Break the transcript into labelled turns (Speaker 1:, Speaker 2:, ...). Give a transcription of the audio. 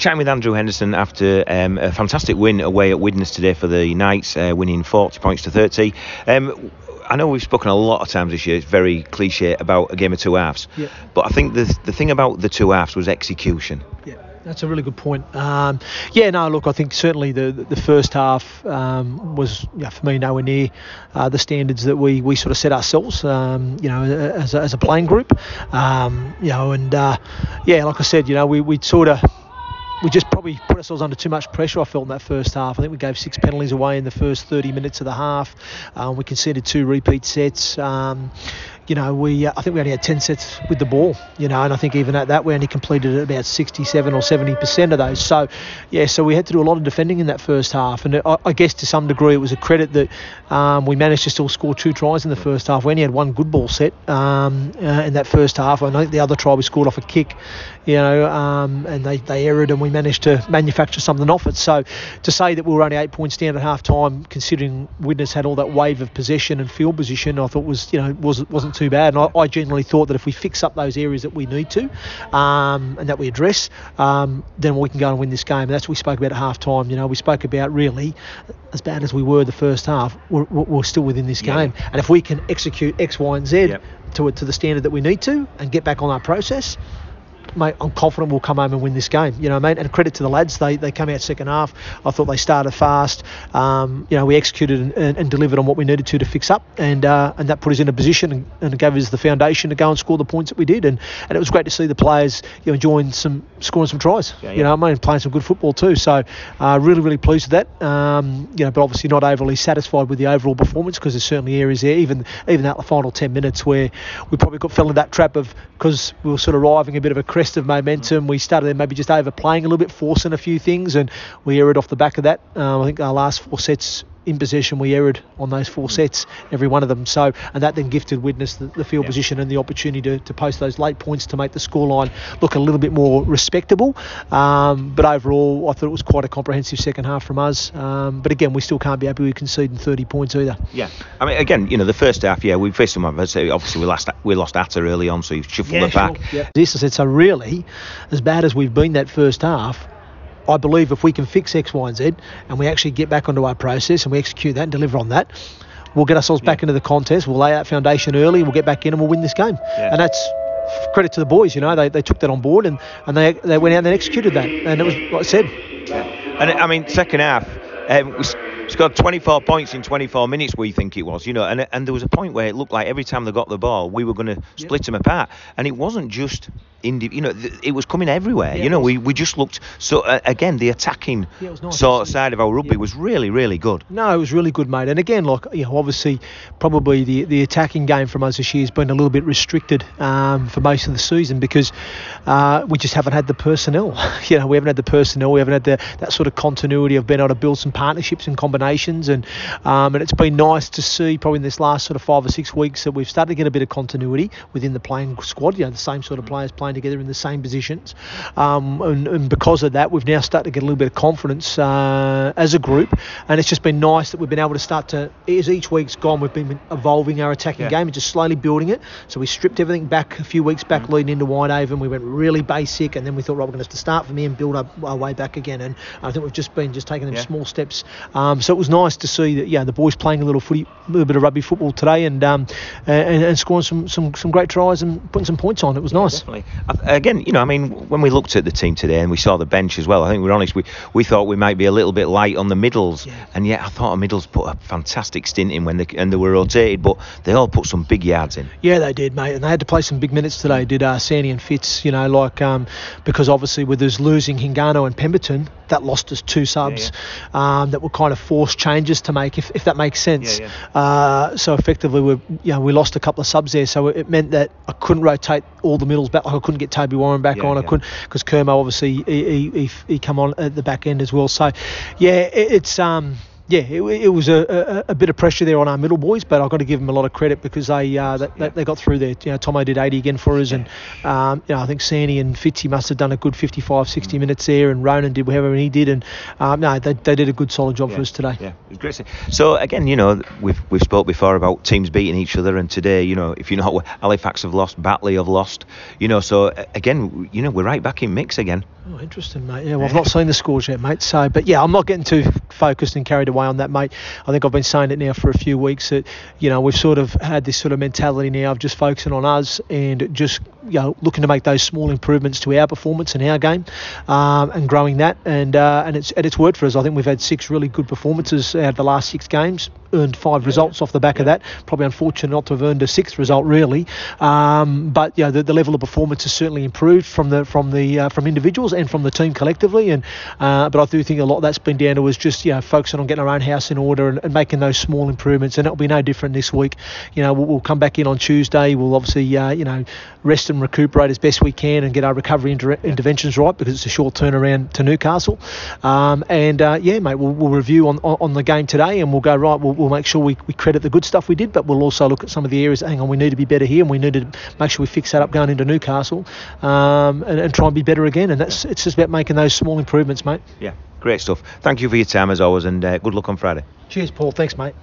Speaker 1: chatting with Andrew Henderson after um, a fantastic win away at Widnes today for the Knights, uh, winning 40 points to 30. Um, I know we've spoken a lot of times this year. It's very cliche about a game of two halves,
Speaker 2: Yeah.
Speaker 1: but I think the the thing about the two halves was execution.
Speaker 2: Yeah, that's a really good point. Um, yeah, no, look, I think certainly the the first half um, was, yeah, for me, nowhere near uh, the standards that we, we sort of set ourselves, um, you know, as a, as a playing group. Um, you know, and uh, yeah, like I said, you know, we we sort of we just probably put ourselves under too much pressure. I felt in that first half. I think we gave six penalties away in the first 30 minutes of the half. Um, we conceded two repeat sets. Um, you know, we uh, I think we only had 10 sets with the ball. You know, and I think even at that we only completed about 67 or 70 percent of those. So, yeah, so we had to do a lot of defending in that first half. And I, I guess to some degree it was a credit that um, we managed to still score two tries in the first half. We only had one good ball set um, uh, in that first half. I think the other try we scored off a kick. You know, um, and they they erred and we managed to manufacture something off it. So to say that we were only eight points down at half time, considering Widnes had all that wave of possession and field position, I thought was you know was wasn't too bad. And I, I generally thought that if we fix up those areas that we need to, um, and that we address, um, then we can go and win this game. And that's what we spoke about at half time. You know, we spoke about really as bad as we were the first half, we're, we're we're still within this
Speaker 1: Yeah.
Speaker 2: game. And if we can execute X, Y, and Z
Speaker 1: Yep.
Speaker 2: to to the standard that we need to, and get back on our process mate, I'm confident we'll come home and win this game. You know, mate, and credit to the lads. They they come out second half. I thought they started fast. Um, you know, we executed and, and, and delivered on what we needed to to fix up, and uh, and that put us in a position and, and gave us the foundation to go and score the points that we did. And, and it was great to see the players you know enjoying some scoring some tries.
Speaker 1: Yeah,
Speaker 2: You know, I mean, playing some good football too. So uh, really really pleased with that. Um, you know, but obviously not overly satisfied with the overall performance because there's certainly areas there, even even that the final 10 minutes where we probably got fell into that trap of because we were sort of arriving a bit of a crest of momentum. We started maybe just overplaying a little bit, forcing a few things, and we erred off the back of that. Um, I think our last four sets in possession, we erred on those four sets, every one of them. So, and that then gifted Widnes the, the field
Speaker 1: Yeah.
Speaker 2: position and the opportunity to, to post those late points to make the scoreline look a little bit more respectable. Um, but overall, I thought it was quite a comprehensive second half from us. Um, but again, we still can't be happy with conceding 30 points either.
Speaker 1: Yeah, I mean, again, you know, the first half, yeah, we faced some adversity. Obviously, we lost we lost Ata early on, so you shuffled it back.
Speaker 2: Yeah. This I said so. Really, as bad as we've been that first half, I believe if we can fix X, Y, and Z, and we actually get back onto our process and we execute that and deliver on that, we'll get ourselves back into the contest. We'll lay out foundation early. We'll get back in and we'll win this game.
Speaker 1: Yeah.
Speaker 2: And that's credit to the boys. You know, they, they took that on board and, and they they went out and they executed that. And it was like I said,
Speaker 1: And I mean, second half, um, we s- scored 24 points in 24 minutes. We think it was, you know, and and there was a point where it looked like every time they got the ball, we were going to split them apart, and it wasn't just indi- you know, th- it was coming everywhere.
Speaker 2: Yeah,
Speaker 1: you know, we, we just looked so uh, again the attacking
Speaker 2: Yeah, nice
Speaker 1: sort of side of our rugby was really really good.
Speaker 2: No, it was really good, mate. And again, like you know, obviously, probably the, the attacking game from us this year has been a little bit restricted um, for most of the season because uh, we just haven't had the personnel. you know, we haven't had the personnel. We haven't had the, that sort of continuity of being able to build some partnerships and combinations. And um, and it's been nice to see probably in this last sort of five or six weeks that we've started to get a bit of continuity within the playing squad. You know, the same sort of players playing together in the same positions. Um, and, and because of that, we've now started to get a little bit of confidence uh, as a group. And it's just been nice that we've been able to start to, as each week's gone, we've been evolving our attacking
Speaker 1: Yeah.
Speaker 2: game and just slowly building it. So we stripped everything back a few weeks back leading into Whitehaven. We went really basic and then we thought, right, we're going to have to start from here and build up our way back again. And I think we've just been just taking them
Speaker 1: Yeah.
Speaker 2: small steps. Um, so it was nice to see that, yeah, the boys playing a little footy, a little bit of rugby football today and um, and, and scoring some, some, some great tries and putting some points on. It was nice.
Speaker 1: Definitely. Again, you know, I mean, when we looked at the team today and we saw the bench as well, I think we're honest, we, we thought we might be a little bit light on the middles,
Speaker 2: Yeah.
Speaker 1: and yet I thought our middles put a fantastic stint in when they and they were rotated, but they all put some big yards in.
Speaker 2: Yeah, they did, mate, and they had to play some big minutes today. Did uh, Sandy and Fitz, you know, like um, because obviously with us losing Hingano and Pemberton, that lost us two subs Um, that were kind of forced changes to make, if, if that makes sense.
Speaker 1: Yeah,
Speaker 2: Uh, so effectively, we you know we lost a couple of subs there, so it meant that I couldn't rotate all the middles back. Like I couldn't get Toby Warren back
Speaker 1: Yeah,
Speaker 2: on. I couldn't because Kermo obviously he, he, he, he come on at the back end as well. So yeah, it, it's um yeah, it, it was a, a, a bit of pressure there on our middle boys, but I've got to give them a lot of credit because they uh, they,
Speaker 1: Yeah.
Speaker 2: they got through there. You know, Tomo did 80 again for us, and um, you know I think Sandy and Fitzy must have done a good 55, 60
Speaker 1: Mm.
Speaker 2: minutes there, and Ronan did whatever he did, and um, no, they, they did a good solid job for us today.
Speaker 1: Yeah, it was great. So again, you know, we've we've spoke before about teams beating each other, and today, you know, if you know Halifax have lost, Batley have lost, you know, so again, you know, we're right back in mix again.
Speaker 2: Oh, interesting, mate. Yeah, well, I've not seen the scores yet, mate. So, but yeah, I'm not getting too focused and carried away on that, mate. I think I've been saying it now for a few weeks that, you know, we've sort of had this sort of mentality now of just focusing on us and just, you know, looking to make those small improvements to our performance and our game um, and growing that. And uh, and it's and it's worked for us. I think we've had six really good performances out of the last six games earned five results off the back of that. Probably unfortunate not to have earned a sixth result really, um, but yeah, the, the, level of performance has certainly improved from the from the uh, from individuals and from the team collectively. And uh, but I do think a lot of that's been down to us just you know focusing on getting our own house in order and, and making those small improvements. And it'll be no different this week. You know, we'll, we'll come back in on Tuesday. We'll obviously uh, you know rest and recuperate as best we can and get our recovery inter- interventions right because it's a short turnaround to Newcastle. Um, and uh, yeah, mate, we'll, we'll review on, on, on the game today and we'll go right. We'll, we'll make sure we, we credit the good stuff we did, but we'll also look at some of the areas. Hang on, we need to be better here, and we need to make sure we fix that up going into Newcastle, um, and, and, try and be better again. And that's it's just about making those small improvements, mate.
Speaker 1: Yeah, great stuff. Thank you for your time as always, and uh, good luck on Friday.
Speaker 2: Cheers, Paul. Thanks, mate.